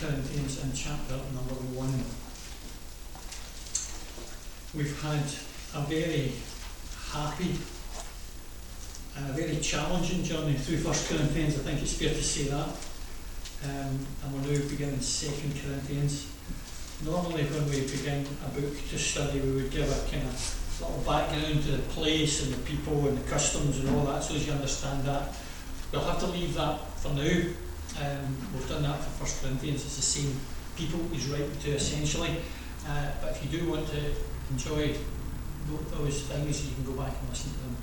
Corinthians and chapter number 1. We've had a very happy a very challenging journey through First Corinthians, I think it's fair to say that. Um, and we're now beginning Second Corinthians. Normally, when we begin a book to study, we would give a kind of little background to the place and the people and the customs and all that, so as you understand that. We'll have to leave that for now. Um, we've done that for First Corinthians. It's the same people he's writing to essentially. Uh, but if you do want to enjoy those things, you can go back and listen to them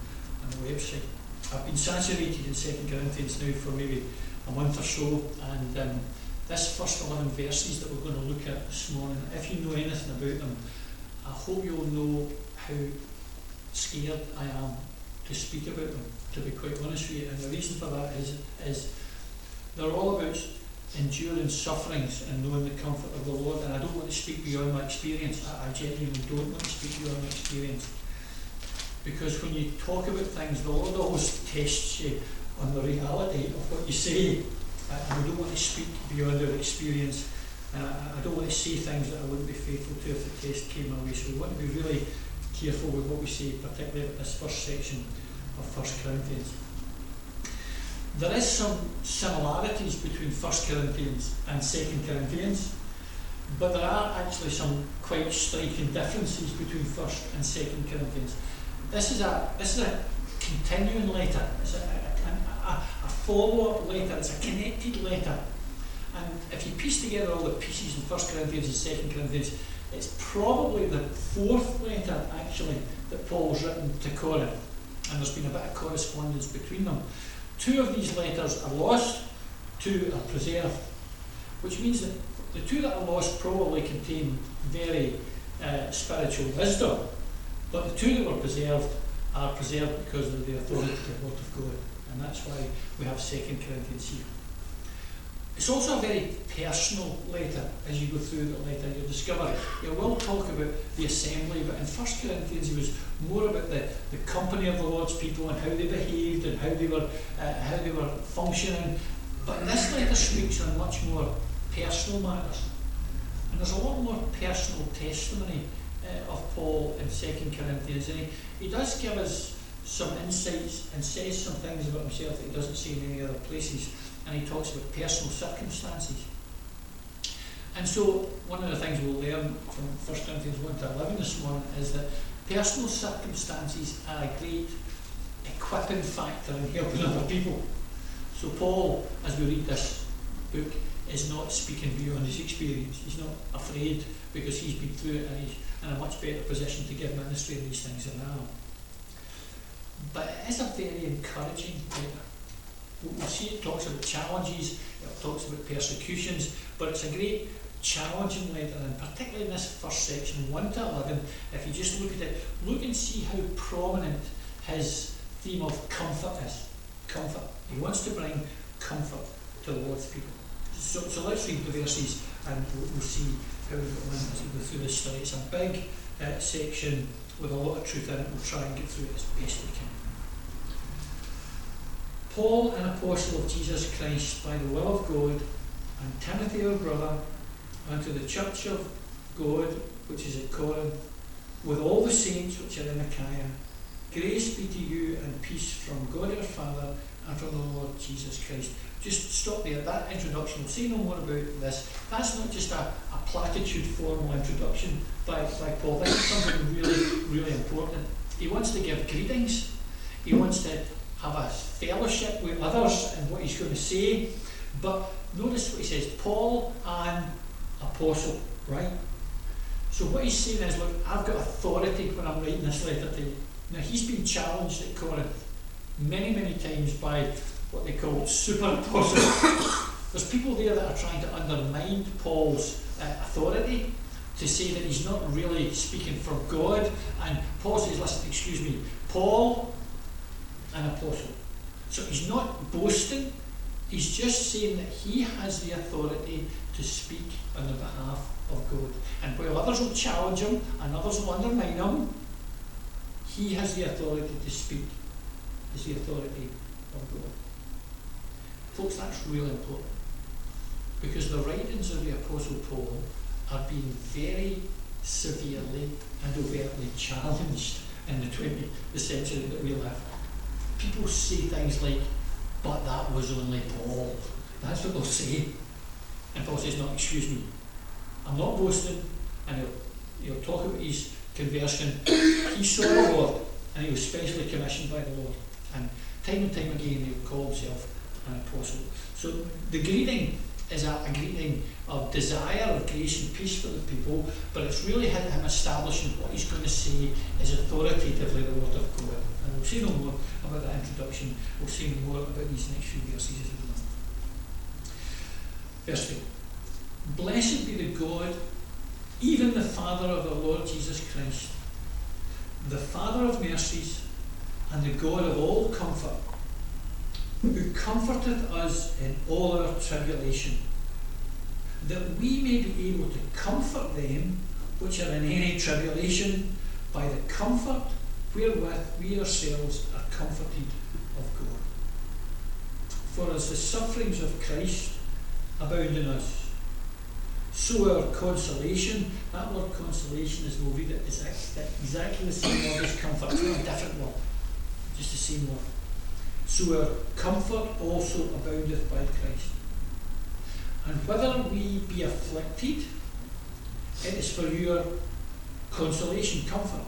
on the website. I've been saturated in Second Corinthians now for maybe a month or so, and um, this first 11 verses that we're going to look at this morning, if you know anything about them, I hope you'll know how scared I am to speak about them, to be quite honest with you. And the reason for that is, is they're all about enduring sufferings and knowing the comfort of the Lord. And I don't want to speak beyond my experience. I, I genuinely don't want to speak beyond my experience. Because when you talk about things, the Lord always tests you on the reality of what you say. And I don't want to speak beyond our experience. And I, I don't want to say things that I wouldn't be faithful to if the test came my way. So we want to be really careful with what we say, particularly about this first section of First Corinthians. There is some similarities between First Corinthians and Second Corinthians, but there are actually some quite striking differences between First and Second Corinthians. This is a this is a continuing letter. It's a, a, a, a follow-up letter. It's a connected letter. And if you piece together all the pieces in First Corinthians and Second Corinthians, it's probably the fourth letter actually that Paul's written to Corinth, and there's been a bit of correspondence between them. Two of these letters are lost, two are preserved, which means that the two that are lost probably contain very uh, spiritual wisdom, but the two that were preserved are preserved because of the authority of the Word of God, and that's why we have Second Corinthians here. It's also a very personal letter as you go through the letter. You'll discover you will talk about the assembly, but in First Corinthians, it was more about the, the company of the Lord's people and how they behaved and how they were uh, how they were functioning. But this letter speaks on much more personal matters, and there's a lot more personal testimony uh, of Paul in Second Corinthians, and he, he does give us some insights and says some things about himself that he doesn't say in any other places and he talks about personal circumstances. And so, one of the things we'll learn from 1 Corinthians 1 to 11 this morning is that personal circumstances are a great equipping factor in helping other people. So, Paul, as we read this book, is not speaking beyond his experience. He's not afraid because he's been through it and he's in a much better position to give ministry in these things than I am. But it is a very encouraging letter we see it talks about challenges, it talks about persecutions, but it's a great challenging letter, and particularly in this first section, 1 to 11, if you just look at it, look and see how prominent his theme of comfort is. Comfort. He wants to bring comfort to the Lord's people. So, so let's read the verses and we'll, we'll see how we go as we go through this study. It's a big uh, section with a lot of truth in it. We'll try and get through it as best we can. Paul, an apostle of Jesus Christ by the will of God, and Timothy, our brother, unto the church of God which is at Corinth, with all the saints which are in Achaia, grace be to you and peace from God our Father and from the Lord Jesus Christ. Just stop there. That introduction, we'll say no more about this. That's not just a, a platitude formal introduction by, by Paul. This is something really, really important. He wants to give greetings. He wants to have a fellowship with others and what he's going to say. But notice what he says Paul and apostle, right? So what he's saying is, look, I've got authority when I'm writing this letter to you. Now he's been challenged at Corinth many, many times by what they call super apostles. There's people there that are trying to undermine Paul's uh, authority to say that he's not really speaking for God. And Paul says, listen, excuse me, Paul an apostle. So he's not boasting, he's just saying that he has the authority to speak on the behalf of God. And while others will challenge him and others will undermine him, he has the authority to speak. Is the authority of God. Folks, that's really important. because the writings of the Apostle Paul are being very severely and overtly challenged in the 20th century that we live. People say things like, but that was only Paul. That's what they'll say. And Paul says, no, excuse me. I'm not boasting. And he'll, he'll talk about his conversion. He saw the Lord and he was specially commissioned by the Lord. And time and time again he'll call himself an apostle. So the greeting is a, a greeting of desire of grace and peace for the people, but it's really him establishing what he's going to say is authoritatively the word of God. And we'll see no more about that introduction. We'll say more about these next few verses as we go. Verse 3. Blessed be the God, even the Father of our Lord Jesus Christ, the Father of mercies and the God of all comfort who comforteth us in all our tribulation, that we may be able to comfort them which are in any tribulation by the comfort wherewith we ourselves are comforted of God. For as the sufferings of Christ abound in us, so our consolation, that word consolation, as we'll read it, is exactly the same word as comfort, it's a different word, just the same word so our comfort also aboundeth by Christ. And whether we be afflicted, it is for your consolation, comfort,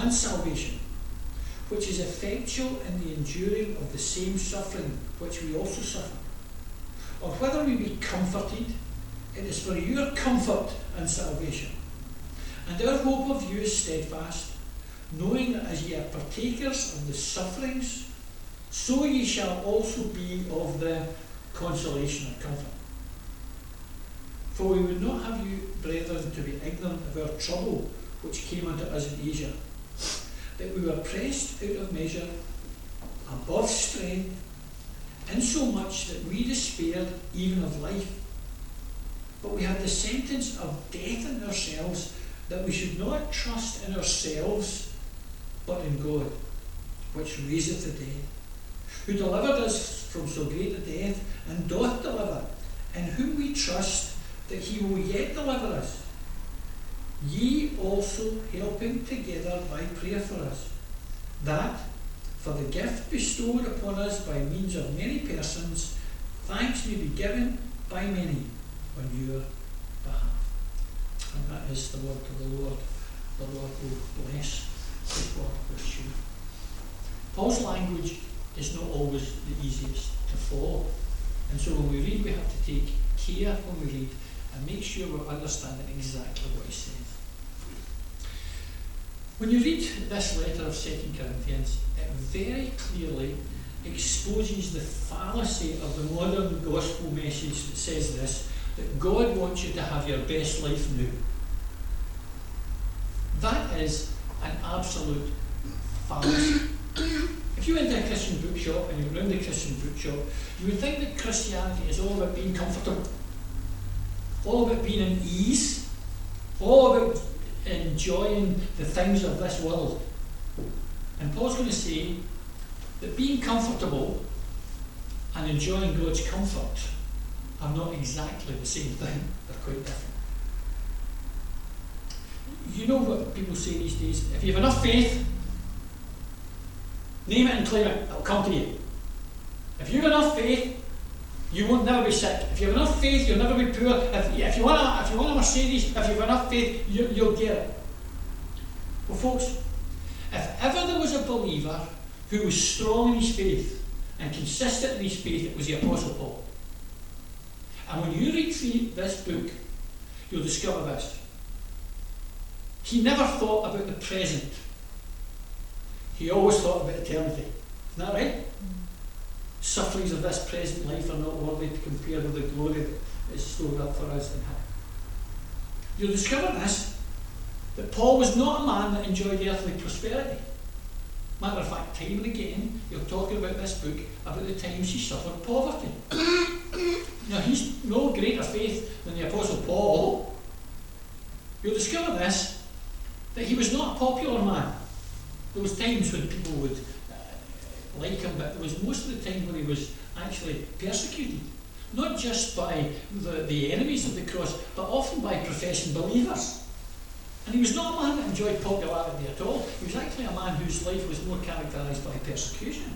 and salvation, which is effectual in the enduring of the same suffering which we also suffer. Or whether we be comforted, it is for your comfort and salvation. And our hope of you is steadfast, knowing that as ye are partakers of the sufferings so ye shall also be of the consolation and comfort. For we would not have you, brethren, to be ignorant of our trouble which came unto us in Asia, that we were pressed out of measure, above strength, insomuch that we despaired even of life. But we had the sentence of death in ourselves, that we should not trust in ourselves, but in God, which raiseth the dead who delivered us from so great a death, and doth deliver, in whom we trust that he will yet deliver us. Ye also helping together by prayer for us, that, for the gift bestowed upon us by means of many persons, thanks may be given by many on your behalf. And that is the word of the Lord. The Lord will bless the word with you. Paul's language is not always the easiest to follow. And so when we read, we have to take care when we read and make sure we're understanding exactly what he says. When you read this letter of 2 Corinthians, it very clearly exposes the fallacy of the modern gospel message that says this that God wants you to have your best life now. That is an absolute fallacy. If you went to a Christian bookshop and you were around the Christian bookshop, you would think that Christianity is all about being comfortable, all about being in ease, all about enjoying the things of this world. And Paul's going to say that being comfortable and enjoying God's comfort are not exactly the same thing, they're quite different. You know what people say these days? If you have enough faith, Name it and claim it, it'll come to you. If you have enough faith, you won't never be sick. If you have enough faith, you'll never be poor. If, if you want a, if you want a Mercedes, if you have enough faith, you, you'll get it. Well, folks, if ever there was a believer who was strong in his faith and consistent in his faith, it was the Apostle Paul. And when you read this book, you'll discover this. He never thought about the present he always thought about eternity. Isn't that right? Mm. Sufferings of this present life are not worthy to compare with the glory that is stored up for us in heaven. You'll discover this that Paul was not a man that enjoyed earthly prosperity. Matter of fact, time and again, you're talking about this book about the times he suffered poverty. now, he's no greater faith than the Apostle Paul. You'll discover this that he was not a popular man. There was times when people would uh, like him, but there was most of the time when he was actually persecuted. not just by the, the enemies of the cross, but often by professing believers. And he was not a man that enjoyed popularity at all. He was actually a man whose life was more characterised by persecution.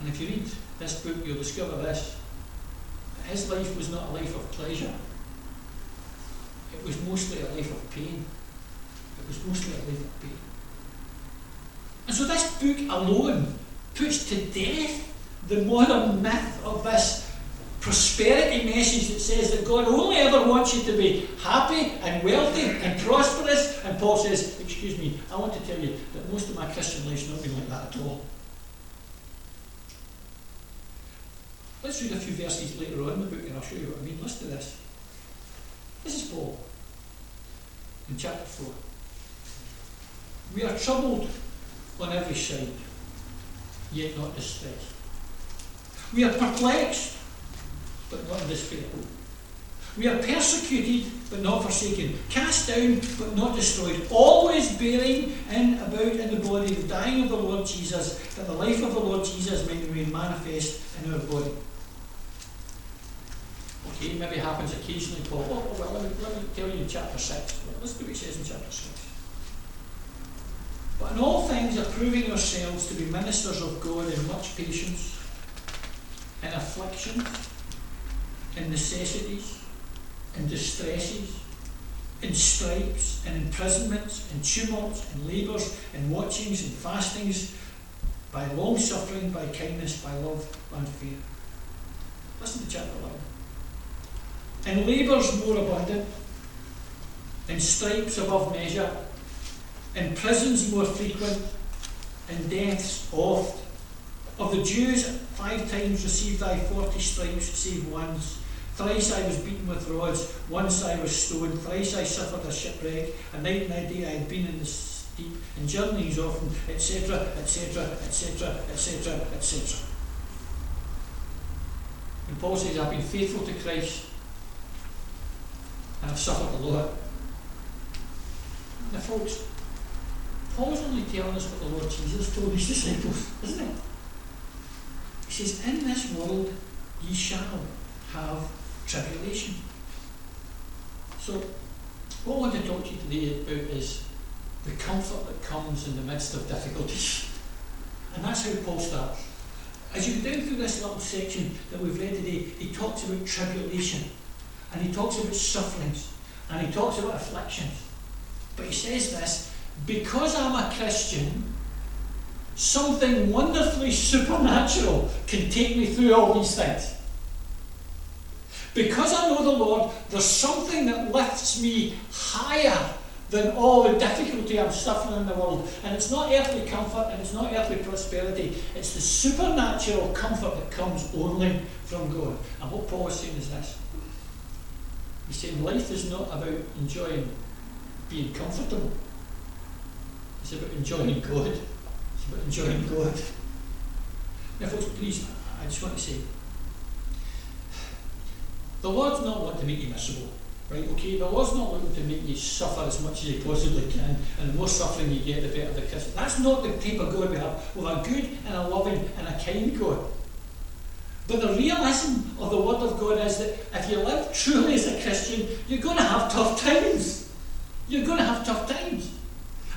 And if you read this book, you'll discover this. His life was not a life of pleasure. It was mostly a life of pain. Was mostly a life of. And so this book alone puts to death the modern myth of this prosperity message that says that God only ever wants you to be happy and wealthy and prosperous. And Paul says, Excuse me, I want to tell you that most of my Christian life's not been like that at all. Let's read a few verses later on in the book and I'll show you what I mean. Listen to this. This is Paul in chapter 4. We are troubled on every side, yet not distressed. We are perplexed, but not in despair. We are persecuted, but not forsaken, cast down, but not destroyed, always bearing in about in the body the dying of the Lord Jesus, that the life of the Lord Jesus may be manifest in our body. Okay, maybe happens occasionally, Paul. Oh, well, let me, let me tell you in chapter 6. Let's do what he says in chapter 6. But in all things, approving yourselves to be ministers of God in much patience, in affliction, in necessities, in distresses, in stripes, in imprisonments, in tumults, in labours, in watchings, in fastings, by long suffering, by kindness, by love, and fear. Listen to chapter 11. In labours more abundant, in stripes above measure, in prisons more frequent, in deaths oft. Of the Jews, five times received I forty stripes, save once. Thrice I was beaten with rods, once I was stoned, thrice I suffered a shipwreck, a night and a day I had been in the steep, and journeys often, etc., etc., etc., etc., etc. And Paul says, I've been faithful to Christ, and I've suffered a lot. Now, folks, Only telling us what the Lord Jesus told his disciples, isn't it? He says, In this world ye shall have tribulation. So, what I want to talk to you today about is the comfort that comes in the midst of difficulties. And that's how Paul starts. As you go down through this little section that we've read today, he talks about tribulation, and he talks about sufferings, and he talks about afflictions. But he says this because I'm a Christian, something wonderfully supernatural can take me through all these things. Because I know the Lord, there's something that lifts me higher than all the difficulty I'm suffering in the world. And it's not earthly comfort and it's not earthly prosperity, it's the supernatural comfort that comes only from God. And what Paul is saying is this He's saying life is not about enjoying being comfortable. It's about enjoying God. It's about enjoying God. Now, folks, please, I just want to say, the Lord's not wanting to make you miserable, right? Okay, the Lord's not wanting to make you suffer as much as He possibly can, and the more suffering you get, the better the Christian. That's not the type of God we have. We have a good and a loving and a kind God. But the realism of the Word of God is that if you live truly as a Christian, you're going to have tough times. You're going to have tough times.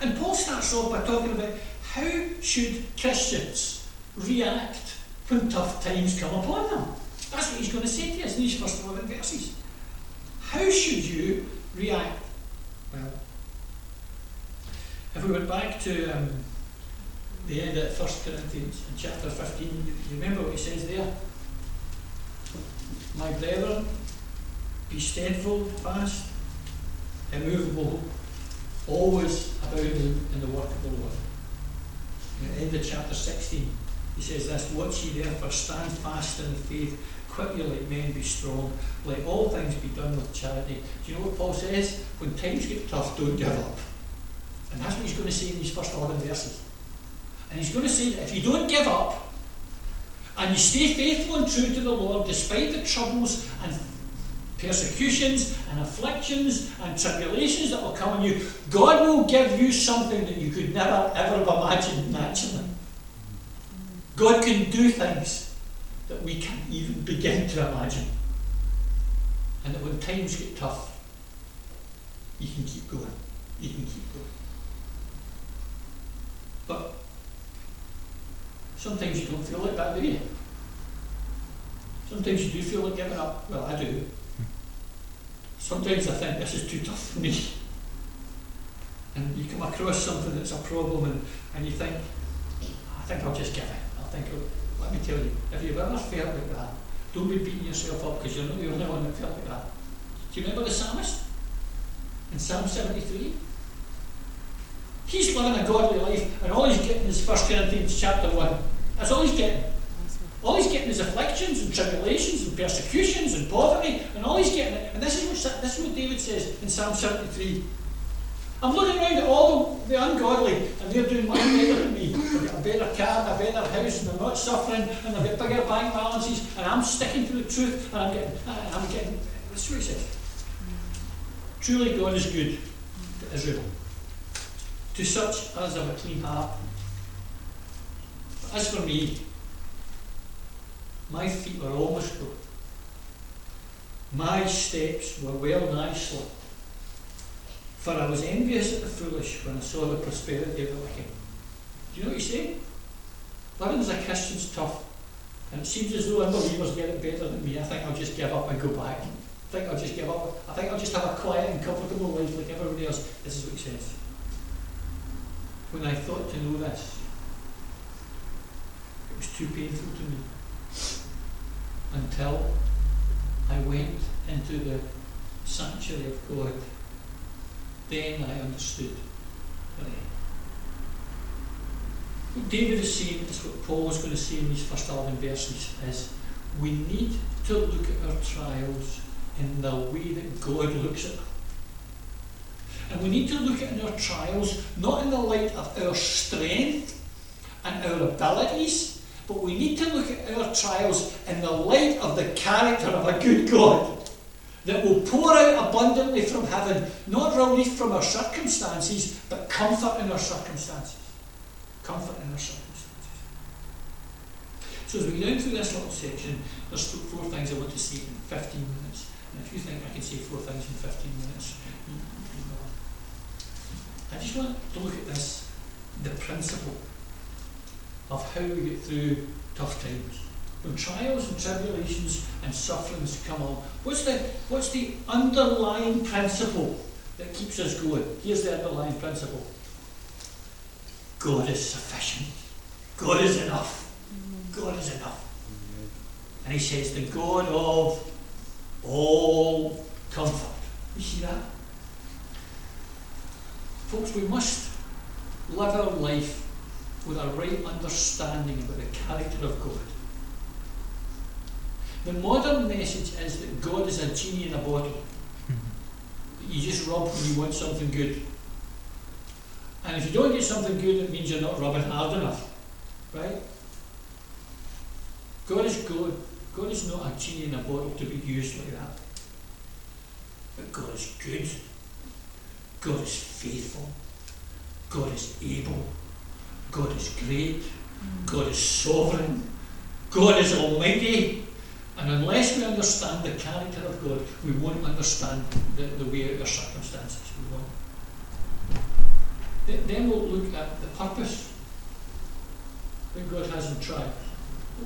And Paul starts off by talking about how should Christians react when tough times come upon them. That's what he's going to say to us in these first 11 verses. How should you react? Well, if we went back to um, the end of 1 Corinthians in chapter 15, you remember what he says there? My brethren, be steadfast, fast, immovable, always abounding in the work of the Lord. At the end of chapter 16, he says this Watch ye therefore, stand fast in the faith, quit ye like men, be strong, let all things be done with charity. Do you know what Paul says? When times get tough, don't give up. And that's what he's going to say in these first 11 verses. And he's going to say that if you don't give up, and you stay faithful and true to the Lord despite the troubles and persecutions and afflictions and tribulations that will come on you, God will give you something that you could never ever have imagined naturally. God can do things that we can't even begin to imagine. And that when times get tough, you can keep going. You can keep going. But sometimes you don't feel like that, do you? Sometimes you do feel like giving up. Well, I do. Sometimes I think this is too tough for me. And you come across something that's a problem and, and you think, I think I'll just give it. I think, let me tell you, if you've ever felt like that, don't be beating yourself up because you're not the only one that felt like that. Do you remember the psalmist? In Psalm 73? He's living a godly life and all he's getting is 1 Corinthians chapter 1. That's all he's getting. All he's getting is afflictions and tribulations and persecutions and poverty, and all he's getting. And this is what this is what David says in Psalm 73. I'm looking around at all the, the ungodly, and they're doing much better than me. They've got a better car, a better house, and they're not suffering, and they've got bigger bank balances, and I'm sticking to the truth, and I'm getting, I'm getting. That's what he says. Truly, God is good to Israel, to such as have a clean heart. But as for me, my feet were almost gone. My steps were well nigh slipped. For I was envious at the foolish when I saw the prosperity of the wicked. Do you know what he's saying? Living as a Christian's tough. And it seems as though unbelievers get it better than me. I think I'll just give up and go back. I think I'll just give up. I think I'll just have a quiet and comfortable life like everybody else. This is what he says. When I thought to know this, it was too painful to me until I went into the sanctuary of God. Then I understood. What David is saying is what Paul is going to say in these first 11 verses is we need to look at our trials in the way that God looks at them. And we need to look at our trials not in the light of our strength and our abilities, but we need to look at our trials in the light of the character of a good God that will pour out abundantly from heaven, not relief from our circumstances, but comfort in our circumstances. Comfort in our circumstances. So as we go through this little section, there's four things I want to say in 15 minutes. And if you think I can say four things in 15 minutes, you know. I just want to look at this, the principle of how we get through tough times. When trials and tribulations and sufferings come on, what's the, what's the underlying principle that keeps us going? Here's the underlying principle God is sufficient. God is enough. God is enough. And he says, the God of all comfort. You see that? Folks, we must live our life with a right understanding about the character of God. The modern message is that God is a genie in a bottle. Mm-hmm. You just rub when you want something good. And if you don't get something good, it means you're not rubbing hard enough. Right? God is good. God is not a genie in a bottle to be used like that. But God is good. God is faithful. God is able. God is great. God is sovereign. God is almighty. And unless we understand the character of God, we won't understand the, the way of our circumstances. We won't. Then we'll look at the purpose that God has in trials.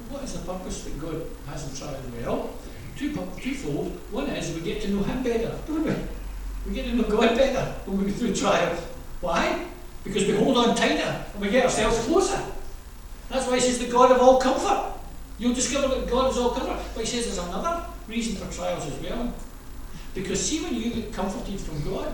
What is the purpose that God has in trials? Well, two, twofold. One is we get to know Him better, don't we? We get to know God better when we go through trials. Why? Because we hold on tighter and we get ourselves closer. That's why he says the God of all comfort. You'll discover that God is all comfort. But he says there's another reason for trials as well. Because see when you get comforted from God,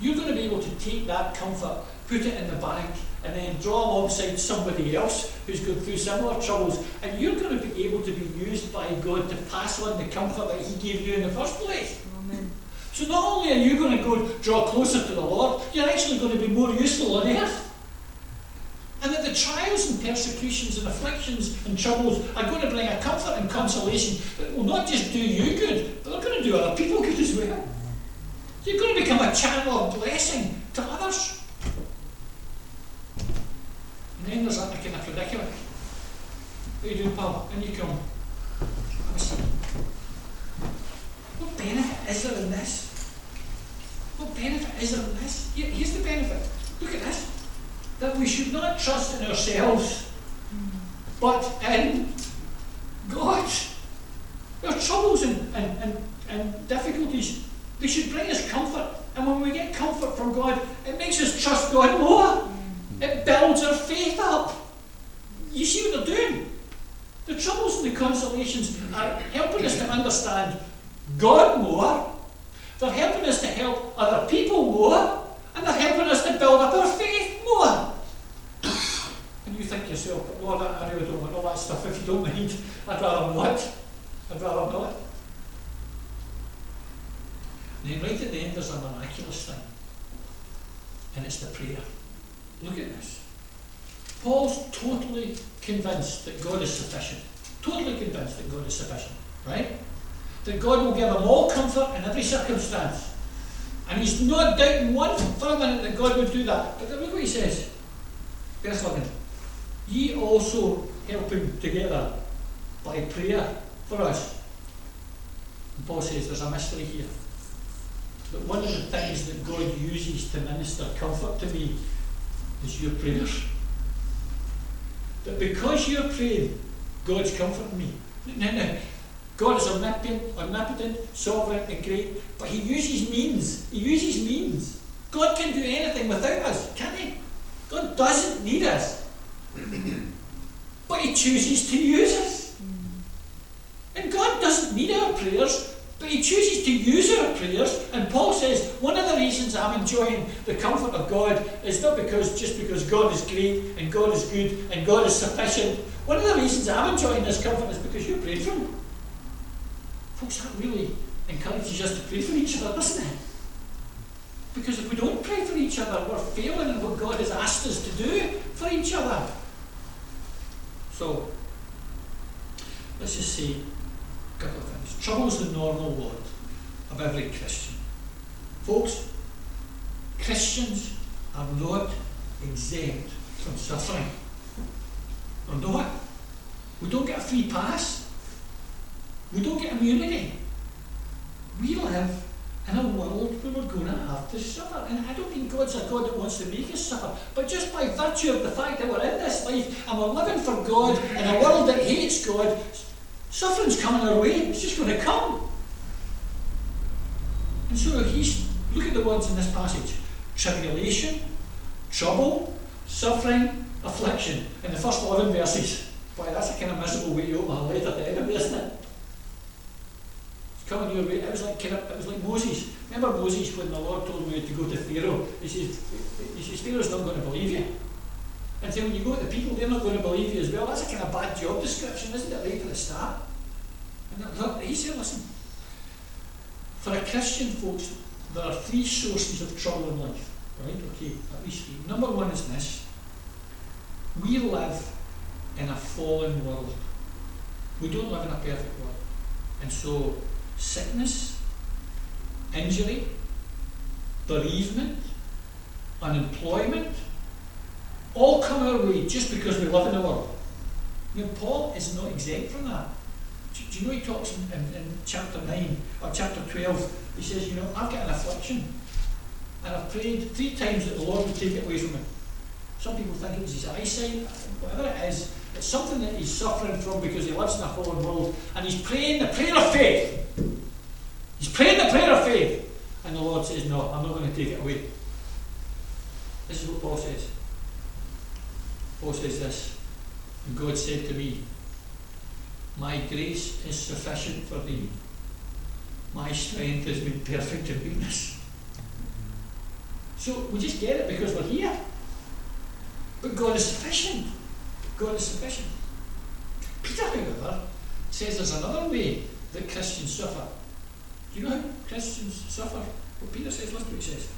you're going to be able to take that comfort, put it in the bank, and then draw alongside somebody else who's going through similar troubles, and you're going to be able to be used by God to pass on the comfort that He gave you in the first place. So not only are you going to go draw closer to the Lord, you're actually going to be more useful on earth. And that the trials and persecutions and afflictions and troubles are going to bring a comfort and consolation that will not just do you good, but they're going to do other people good as well. You're going to become a channel of blessing to others. And then there's that kind of predicament. What are you doing, pal? and you come, what benefit is there in this? What benefit is there in this? Here's the benefit. Look at this. That we should not trust in ourselves, but in God. Our troubles and, and, and, and difficulties, they should bring us comfort. And when we get comfort from God, it makes us trust God more. It builds our faith up. You see what they're doing? The troubles and the consolations are helping us to understand God more. They're helping us to help other people more. And they're helping us to build up our faith more. and you think yourself, but Lord, I really don't want all that stuff. If you don't mind, I'd rather not. I'd rather not. And then right at the end there's a miraculous thing. And it's the prayer. Look at this. Paul's totally convinced that God is sufficient. Totally convinced that God is sufficient. Right? That God will give them all comfort in every circumstance. And he's not doubting one for a minute that God would do that. But look what he says. Verse 11. Ye also helping together by prayer for us. And Paul says there's a mystery here. But one of the things that God uses to minister comfort to me is your prayers. That because you're praying, God's comforting me. No, no. God is omnipotent, omnipotent, sovereign, and great, but He uses means. He uses means. God can do anything without us, can't He? God doesn't need us. but He chooses to use us. And God doesn't need our prayers, but He chooses to use our prayers. And Paul says one of the reasons I'm enjoying the comfort of God is not because just because God is great and God is good and God is sufficient. One of the reasons I'm enjoying this comfort is because you prayed for me. Folks, that really encourages us to pray for each other, doesn't it? Because if we don't pray for each other, we're failing in what God has asked us to do for each other. So, let's just say a couple of things. Trouble is the normal lot of every Christian. Folks, Christians are not exempt from suffering. Or not. We don't get a free pass. We don't get immunity. We live in a world where we're going to have to suffer. And I don't think God's a God that wants to make us suffer. But just by virtue of the fact that we're in this life and we're living for God in a world that hates God, suffering's coming our way. It's just going to come. And so he's, look at the words in this passage tribulation, trouble, suffering, affliction. In the first 11 verses. Boy, that's a kind of miserable way to open a letter to isn't it? Coming your way. It was like kind of, it was like Moses. Remember Moses when the Lord told him to go to Pharaoh? He says, he says Pharaoh's not going to believe you. And so when you go to the people, they're not going to believe you as well. That's a kind of bad job description, isn't it, right at the start? And he said, listen, for a Christian, folks, there are three sources of trouble in life. Right? Okay, at least three. Number one is this. We live in a fallen world. We don't live in a perfect world. And so sickness, injury, bereavement, unemployment, all come our way just because we live in the world. You know, Paul is not exempt from that. Do, do you know he talks in, in, in, chapter 9 or chapter 12? He says, You know, I've got an affliction. And I've prayed three times that the Lord would take it away from me. Some people think it was his eyesight, whatever it is. It's something that he's suffering from because he lives in a fallen world. And he's praying the prayer of faith. He's praying the prayer of faith. And the Lord says, No, I'm not going to take it away. This is what Paul says. Paul says this. And God said to me, My grace is sufficient for thee. My strength is made perfect in weakness. So we just get it because we're here. But God is sufficient. God is sufficient. Peter, however, says there's another way that Christians suffer. Do you know how Christians suffer? What Peter says, what he says.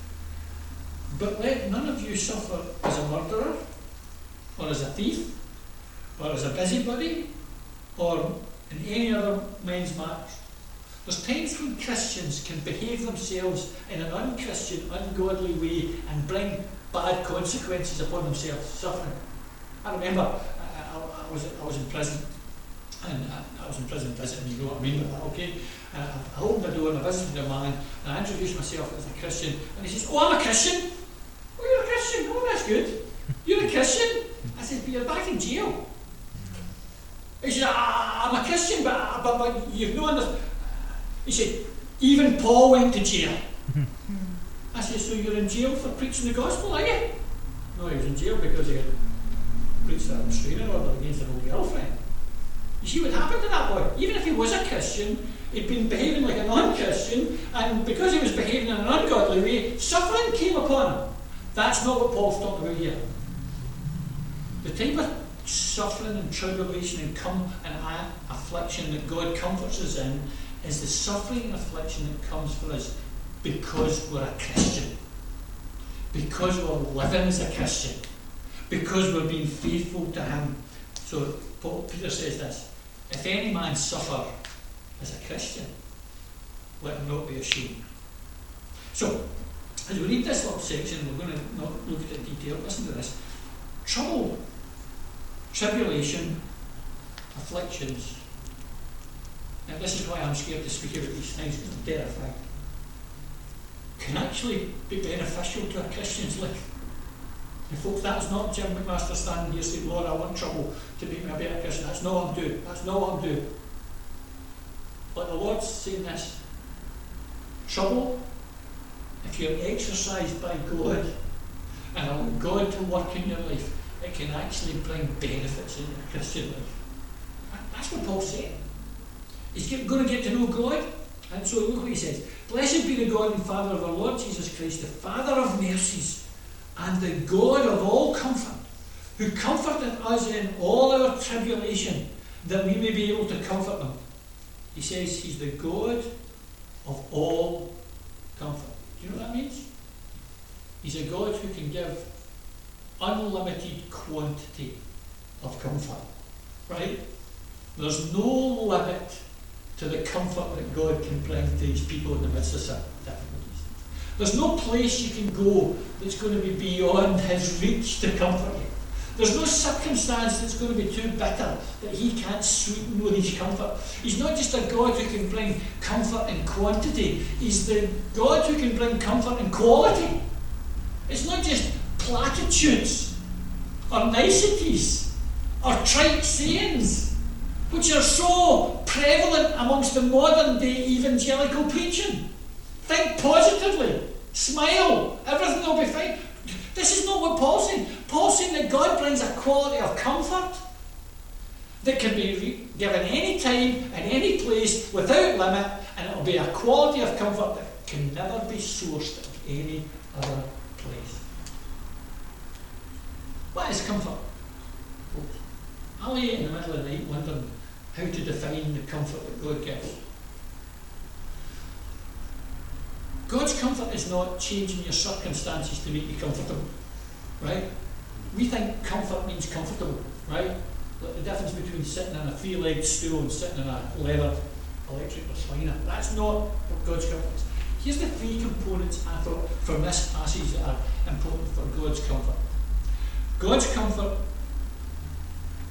But let none of you suffer as a murderer, or as a thief, or as a busybody, or in any other men's matters. There's times when Christians can behave themselves in an unchristian, ungodly way and bring bad consequences upon themselves, suffering. I remember I, I, I, was, I was in prison and I, I was in prison visiting, you know what I mean that, okay? And I, opened the door and I visited a man, and I introduced myself as a Christian, and he says, Oh, I'm a Christian. Oh, you're a Christian? Oh, that's good. You're a Christian? I said, But you're back in jail. He said, ah, I'm a Christian, but, but, but you've no understanding. He said, Even Paul went to jail. I said, So you're in jail for preaching the gospel, are you? No, he was in jail because he had preached a restraining order against an old girlfriend. You see what happened to that boy? Even if he was a Christian, he'd been behaving like a non Christian, and because he was behaving in an ungodly way, suffering came upon him. That's not what Paul's talking about here. The type of suffering and tribulation and come and affliction that God comforts us in is the suffering and affliction that comes for us because we're a Christian, because we're living as a Christian, because we're being faithful to Him. So Peter says this if any man suffer as a Christian, let him not be ashamed. So, as we read this little section, we're going to not look at it in detail. Listen to this. Trouble, tribulation, afflictions. Now, this is why I'm scared to speak about these things because I'm terrified can actually be beneficial to a Christian's life. And folks, that's not Jim McMaster standing here saying, Lord, I want trouble to make me a better Christian. That's not what I'm doing. That's not what I'm doing. But the Lord's saying this. Trouble, if you're exercised by God and allow God to work in your life, it can actually bring benefits in your Christian life. That's what Paul's saying. He's going to get to know God. And so look what he says. Blessed be the God and Father of our Lord Jesus Christ, the Father of mercies, and the God of all comfort, who comforted us in all our tribulation, that we may be able to comfort them. He says he's the God of all comfort. Do you know what that means? He's a God who can give unlimited quantity of comfort. Right? There's no limit to the comfort that God can bring to his people in the midst of difficulties. There's no place you can go that's going to be beyond his reach to comfort you. There's no circumstance that's going to be too bitter that he can't sweeten with his comfort. He's not just a God who can bring comfort in quantity, he's the God who can bring comfort in quality. It's not just platitudes or niceties or trite sayings which are so prevalent amongst the modern day evangelical preaching. Think positively, smile, everything will be fine. This is not what Paul's saying. Paul's saying that God brings a quality of comfort that can be given any time and any place without limit, and it will be a quality of comfort that can never be sourced in any other place. What is comfort? I lay in the middle of the night wondering how to define the comfort that God gives. God's comfort is not changing your circumstances to make you comfortable, right? We think comfort means comfortable, right? Like the difference between sitting in a three-legged stool and sitting in a leather electric recliner. That's not what God's comfort is. Here's the three components I thought from this passage that are important for God's comfort. God's comfort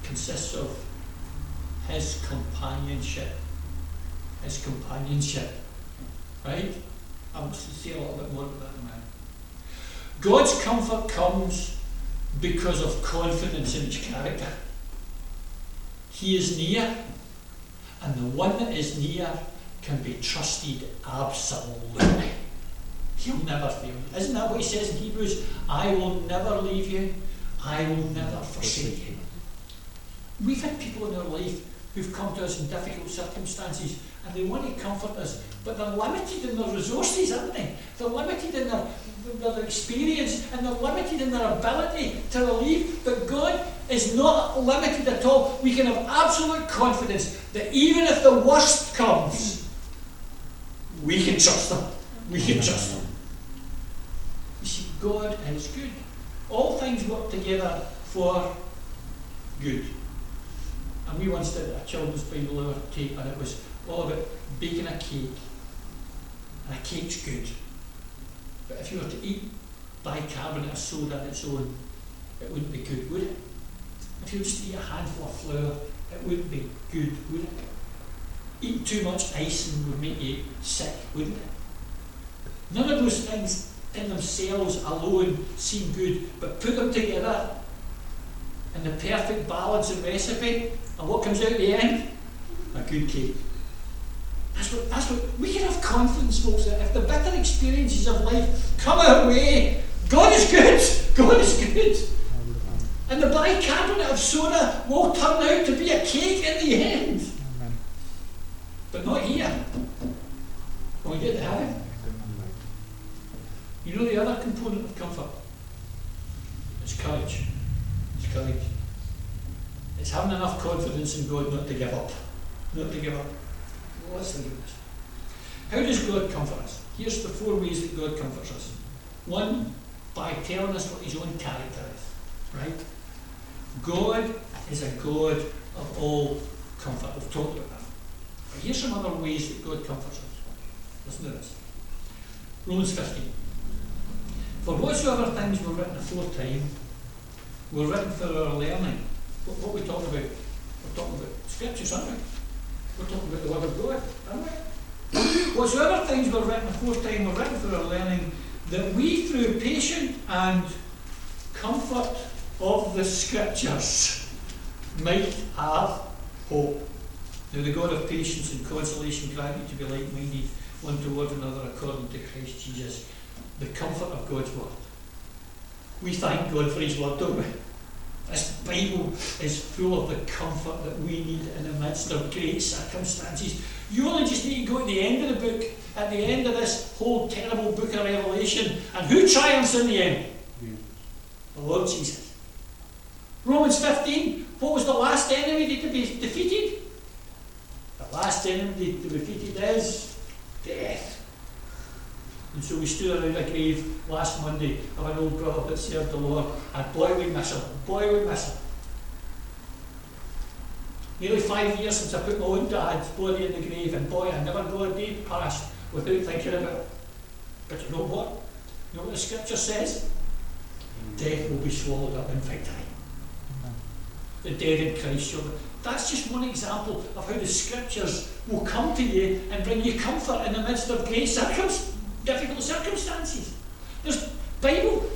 consists of his companionship. His companionship. Right? I'll say a little bit more about that. God's comfort comes because of confidence in his character. He is near, and the one that is near can be trusted absolutely. He'll never fail you. Isn't that what he says in Hebrews? I will never leave you, I will never forsake you. We've had people in our life who've come to us in difficult circumstances and they want to comfort us, but they're limited in their resources, aren't they? They're limited in their, their experience and they're limited in their ability to relieve. But God is not limited at all. We can have absolute confidence that even if the worst comes, we can trust Him. We can trust Him. You see, God is good. All things work together for good. And we once did a children's Bible hour and it was all about baking a cake. And a cake's good. But if you were to eat bicarbonate of soda on its own, it wouldn't be good, would it? If you were just to eat a handful of flour, it wouldn't be good, would it? Eating too much icing would make you sick, wouldn't it? None of those things in themselves alone seem good, but put them together in the perfect balance and recipe, and what comes out at the end? A good cake. That's what, that's what we can have confidence, folks, that if the bitter experiences of life come our way, God is good. God is good. And the bicarbonate of soda will turn out to be a cake in the end. But not here. When we get to heaven. You know the other component of comfort? It's courage. It's courage. It's having enough confidence in God not to give up. Not to give up. Well, think of this. How does God comfort us? Here's the four ways that God comforts us. One, by telling us what his own character is. Right? God is a God of all comfort. We've talked about that. But here's some other ways that God comforts us. Listen to this. Romans 15. For whatsoever things were written aforetime were written for our learning. What, what we talk about? We're talking about scriptures, aren't we? We're talking about the Word of God, aren't we? whatsoever things were written aforetime were written for our learning, that we through patience and comfort of the scriptures might have hope. Now the God of patience and consolation grant you to be like-minded one toward another according to Christ Jesus, the comfort of God's word. We thank God for his word, don't we? This Bible is full of the comfort that we need in the midst of great circumstances. You only just need to go to the end of the book, at the end of this whole terrible book of Revelation, and who triumphs in the end? The Lord Jesus. Romans 15, what was the last enemy to be defeated? The last enemy to be defeated is death. And so we stood around a grave last Monday of an old brother that served the Lord, and boy, we miss him. Boy, we miss him. Nearly five years since I put my own dad's body in the grave, and boy, I never go a day past without thinking about it. But you know what? You know what the scripture says? Death will be swallowed up in victory. The dead in Christ shall. That's just one example of how the scriptures will come to you and bring you comfort in the midst of great circumstances difficult circumstances. There's Bible.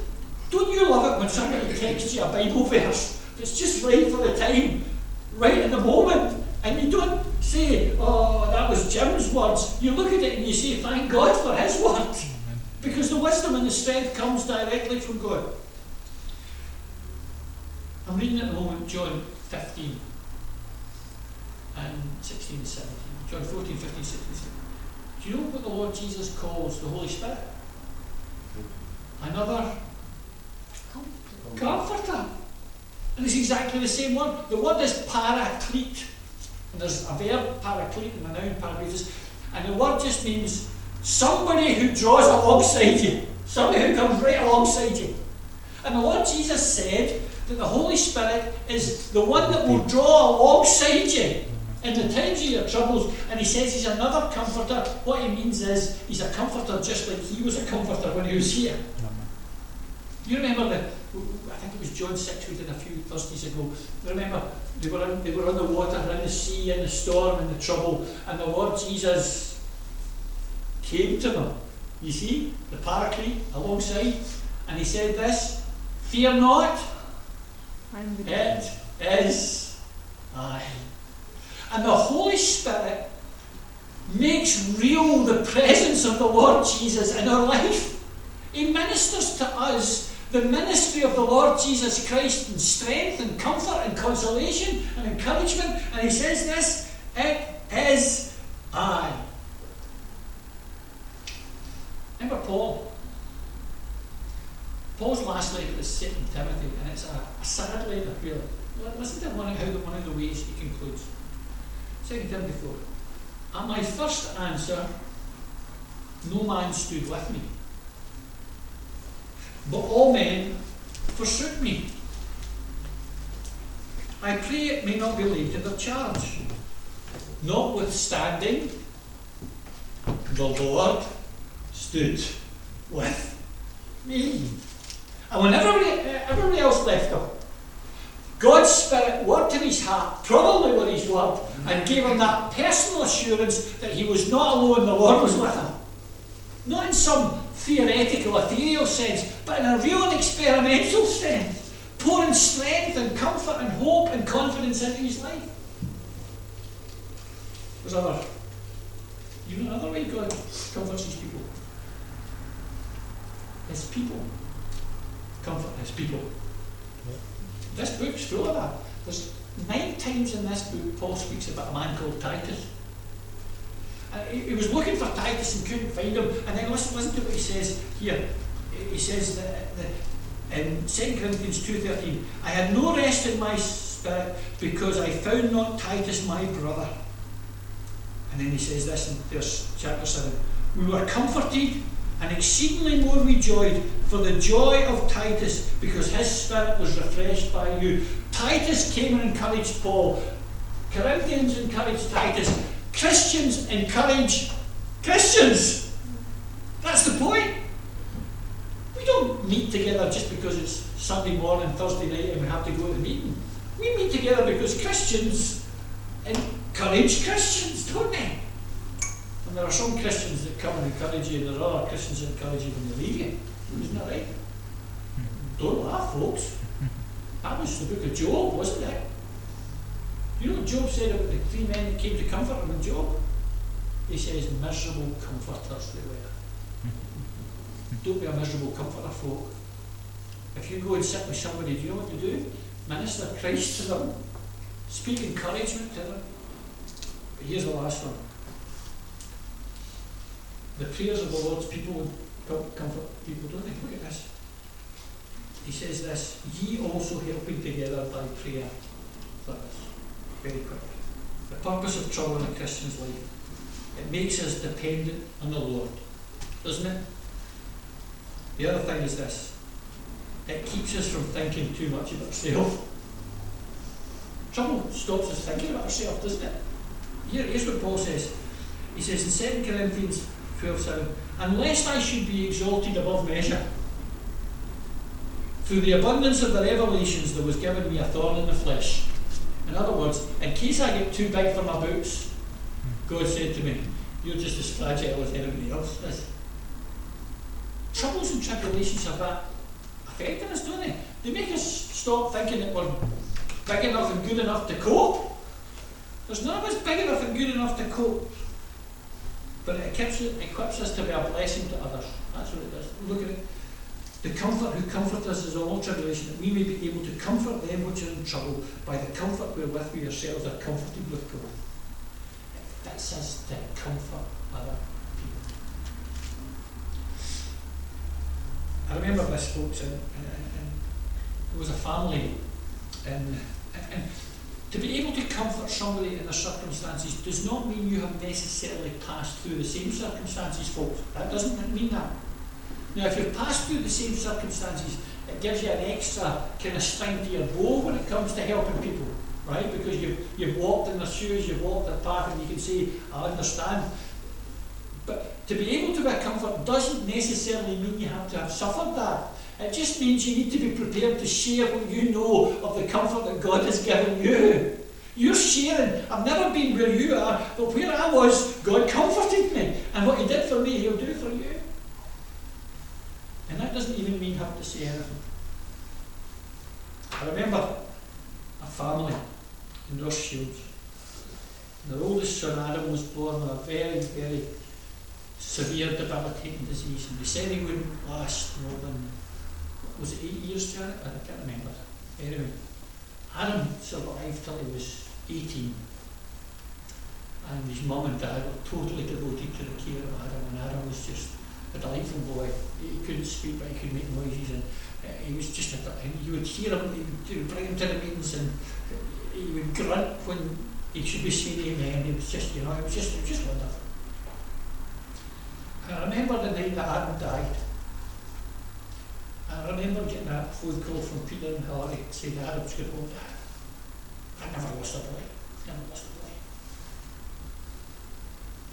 Don't you love it when somebody texts you a Bible verse that's just right for the time, right in the moment, and you don't say, "Oh, that was Jim's words." You look at it and you say, "Thank God for His words," because the wisdom and the strength comes directly from God. I'm reading at the moment John 15 and 16 and 17. John 14, 15, 16, 17. Do you know what the Lord Jesus calls the Holy Spirit? Another comforter. And it's exactly the same word. The word is paraclete. And there's a verb, parakaleo, and a noun, parakletos. And the word just means somebody who draws alongside you. Somebody who comes right alongside you. And the Lord Jesus said that the Holy Spirit is the one that will draw alongside you in the times of your troubles, and he says he's another comforter. What he means is he's a comforter just like he was a comforter when he was here. You remember the, I think it was John 6 we did a few Thursdays ago. Remember, they were, in, they were on the water, in the sea, in the storm, in the trouble, and the Lord Jesus came to them. You see, the paraclete alongside, and he said this Fear not, it is I. And the Holy Spirit makes real the presence of the Lord Jesus in our life. He ministers to us the ministry of the Lord Jesus Christ in strength and comfort and consolation and encouragement. And he says this it is I. Remember Paul? Paul's last letter second Timothy, and it's a, a sad letter, really. Listen to one, how one of the ways he concludes. 2 Timothy 4. At my first answer, no man stood with me. But all men forsook me. I pray it may not be laid to their charge. Notwithstanding, the Lord stood with me. And when everybody, everybody else left them, God's Spirit worked in his heart, probably with his word, and gave him that personal assurance that he was not alone, the Lord was with him. Not in some theoretical, ethereal sense, but in a real and experimental sense, pouring strength and comfort and hope and confidence into his life. There's other, even another way God comforts his people. His people comfort his people. This book's full of that. There's nine times in this book Paul speaks about a man called Titus. Uh, he, he, was looking for Titus and couldn't find him. And then listen, listen to what he says here. He says that, that in 2 Corinthians 2.13, I had no rest in my spirit because I found not Titus my brother. And then he says this in verse chapter 7. We were comforted and exceedingly more rejoiced for the joy of Titus, because his spirit was refreshed by you. Titus came and encouraged Paul. Corinthians encouraged Titus. Christians encourage Christians. That's the point. We don't meet together just because it's Sunday morning, Thursday night, and we have to go to the meeting. We meet together because Christians encourage Christians, don't they? And there are some Christians that come and encourage you, and there are other Christians that encourage you when they leave you. Isn't that right? Don't laugh, folks. That was the book of Job, wasn't it? You know Job said about the three men that came to comfort him in Job? He says, miserable comforters they were. Don't be a miserable comforter, folk. If you go and sit with somebody, do you know what to do? Minister Christ to them. Speak encouragement to them. But here's the last one the prayers of the Lord's people comfort people, don't they? Look at this. He says this, ye also helping together by prayer. That is very quick. The purpose of trouble in a Christian's life. It makes us dependent on the Lord, doesn't it? The other thing is this. It keeps us from thinking too much about ourselves. Trouble stops us thinking about ourselves, doesn't it? Here, here's what Paul says. He says in 2 Corinthians 12 7, unless I should be exalted above measure. Through the abundance of the revelations, there was given me a thorn in the flesh. In other words, in case I get too big for my boots, God said to me, You're just as fragile as anybody else is. Troubles and tribulations have that effect on us, don't they? They make us stop thinking that we're big enough and good enough to cope. There's none of us big enough and good enough to cope. But it equips, it equips us to be a blessing to others. That's what it does. Look at it. The comfort who comfort us is all tribulation, that we may be able to comfort them which are in trouble by the comfort wherewith we ourselves are comforted with God. It fits us to comfort other people. I remember this, folks, and, and there was a family, and to be able to comfort somebody in their circumstances does not mean you have necessarily passed through the same circumstances, folks. That doesn't mean that. Now, if you've passed through the same circumstances, it gives you an extra kind of string to your bow when it comes to helping people, right? Because you've, you've walked in their shoes, you've walked their path, and you can say, I understand. But to be able to be a comfort doesn't necessarily mean you have to have suffered that. It just means you need to be prepared to share what you know of the comfort that God has given you. You're sharing. I've never been where you are, but where I was, God comforted me. And what He did for me, He'll do for you. And that doesn't even mean have to say anything. I remember a family in Ross Shields. Their oldest son Adam was born with a very, very severe debilitating disease, and they said he wouldn't last more than was it eight years, Janet? I can't remember. Anyway, Adam survived till he was 18. And his mum and dad were totally devoted to the care of Adam, and Adam was just a delightful boy. He couldn't speak, but he could make noises, and uh, he was just a, and you would hear him, he would bring him to the meetings, and he would grunt when he should be saying amen. It was just, you know, it was just, it was just wonderful. And I remember the night that Adam died, I remember getting a phone call from Peter and Hillary saying I was going home. I never lost a boy. Never lost a boy.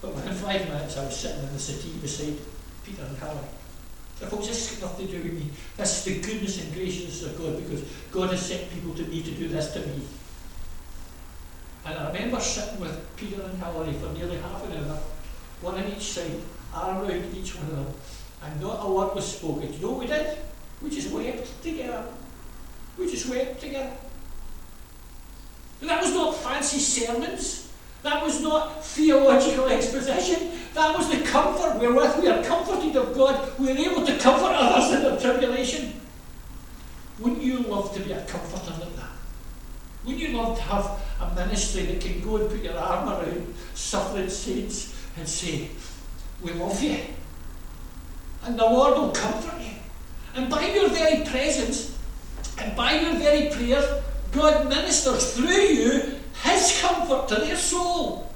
But within five minutes I was sitting in the settee beside Peter and Hillary. If it this got nothing to do with me, this is the goodness and graciousness of God because God has sent people to me to do this to me. And I remember sitting with Peter and Hilary for nearly half an hour, one on each side, arm around each one of them, and not a word was spoken. Do you know what we did? We just wept together. We just wept together. And that was not fancy sermons. That was not theological exposition. That was the comfort wherewith we are comforted of God. We are able to comfort others in their tribulation. Wouldn't you love to be a comforter like that? Wouldn't you love to have a ministry that can go and put your arm around suffering saints and say, We love you? And the Lord will comfort you. And by your very presence and by your very prayers, God ministers through you His comfort to their soul.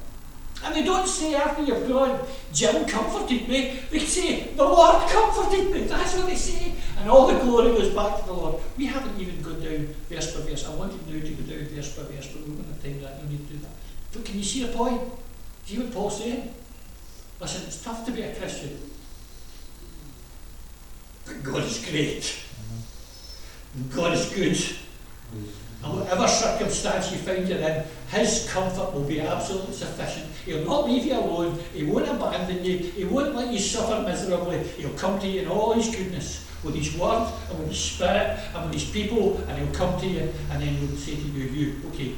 And they don't say after you've gone, Jim comforted me. They say, the Lord comforted me. That's what they say. And all the glory goes back to the Lord. We haven't even gone down verse by verse. I wanted now to go down verse by verse, but we won't have time that. No need to do that. But can you see the point? You see what Paul's saying? Listen, it's tough to be a Christian. God is great. God is good. And whatever circumstance you find you're in, His comfort will be absolutely sufficient. He'll not leave you alone. He won't abandon you. He won't let you suffer miserably. He'll come to you in all His goodness, with His word and with His Spirit and with His people, and He'll come to you and then He'll say to you, you, okay,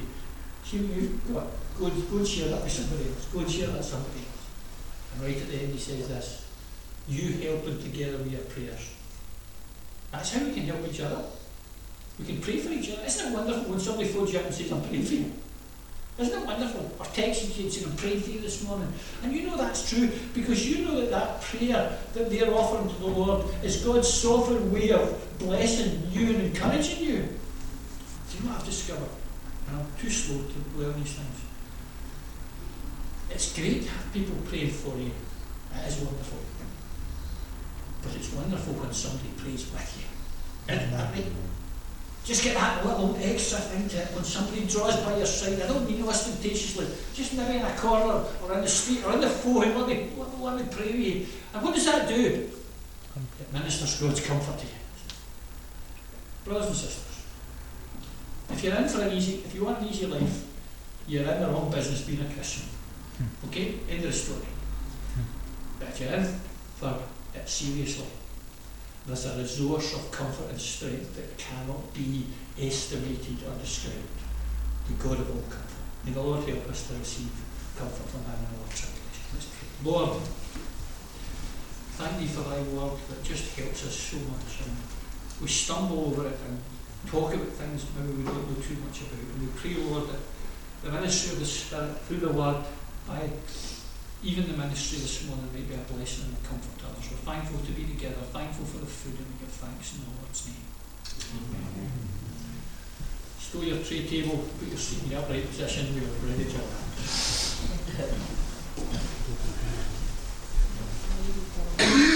see what you've got. Go, go and share that with somebody else. Go and share that with somebody else. And right at the end He says this, you helping together with your prayers. That's how we can help each other. We can pray for each other. Isn't it wonderful when somebody phones you up and says, I'm praying for you? Isn't it wonderful? Or texting you and saying, I'm praying for you this morning. And you know that's true because you know that that prayer that they're offering to the Lord is God's sovereign way of blessing you and encouraging you. Do you know what I've discovered? And I'm too slow to learn these things. It's great to have people praying for you. It is wonderful. It's wonderful when somebody prays with you. Isn't that right? Just get that little extra thing to it when somebody draws by your side. I don't mean ostentatiously, just maybe in a corner or in the street or on the phone. Let me, let, let me pray with you. And what does that do? It ministers God's comfort to you. Brothers and sisters, if you're in for an easy, if you want an easy life, you're in the wrong business being a Christian. Hmm. Okay? End of the story. Hmm. But if you're in for it seriously, there's a resource of comfort and strength that cannot be estimated or described. The God of all comfort. May the Lord help us to receive comfort from Him in our tribulation. Lord, thank Thee for Thy word that just helps us so much. And we stumble over it and talk about things maybe we don't know too much about. And we pray, Lord, that the ministry of the Spirit through the word by even the ministry this morning may be a blessing and a comfort thankful to be together, thankful for the food, and we give thanks in the Lord's name. Amen. Stow your tray table, put your seat in the upright position, we are ready to. Thank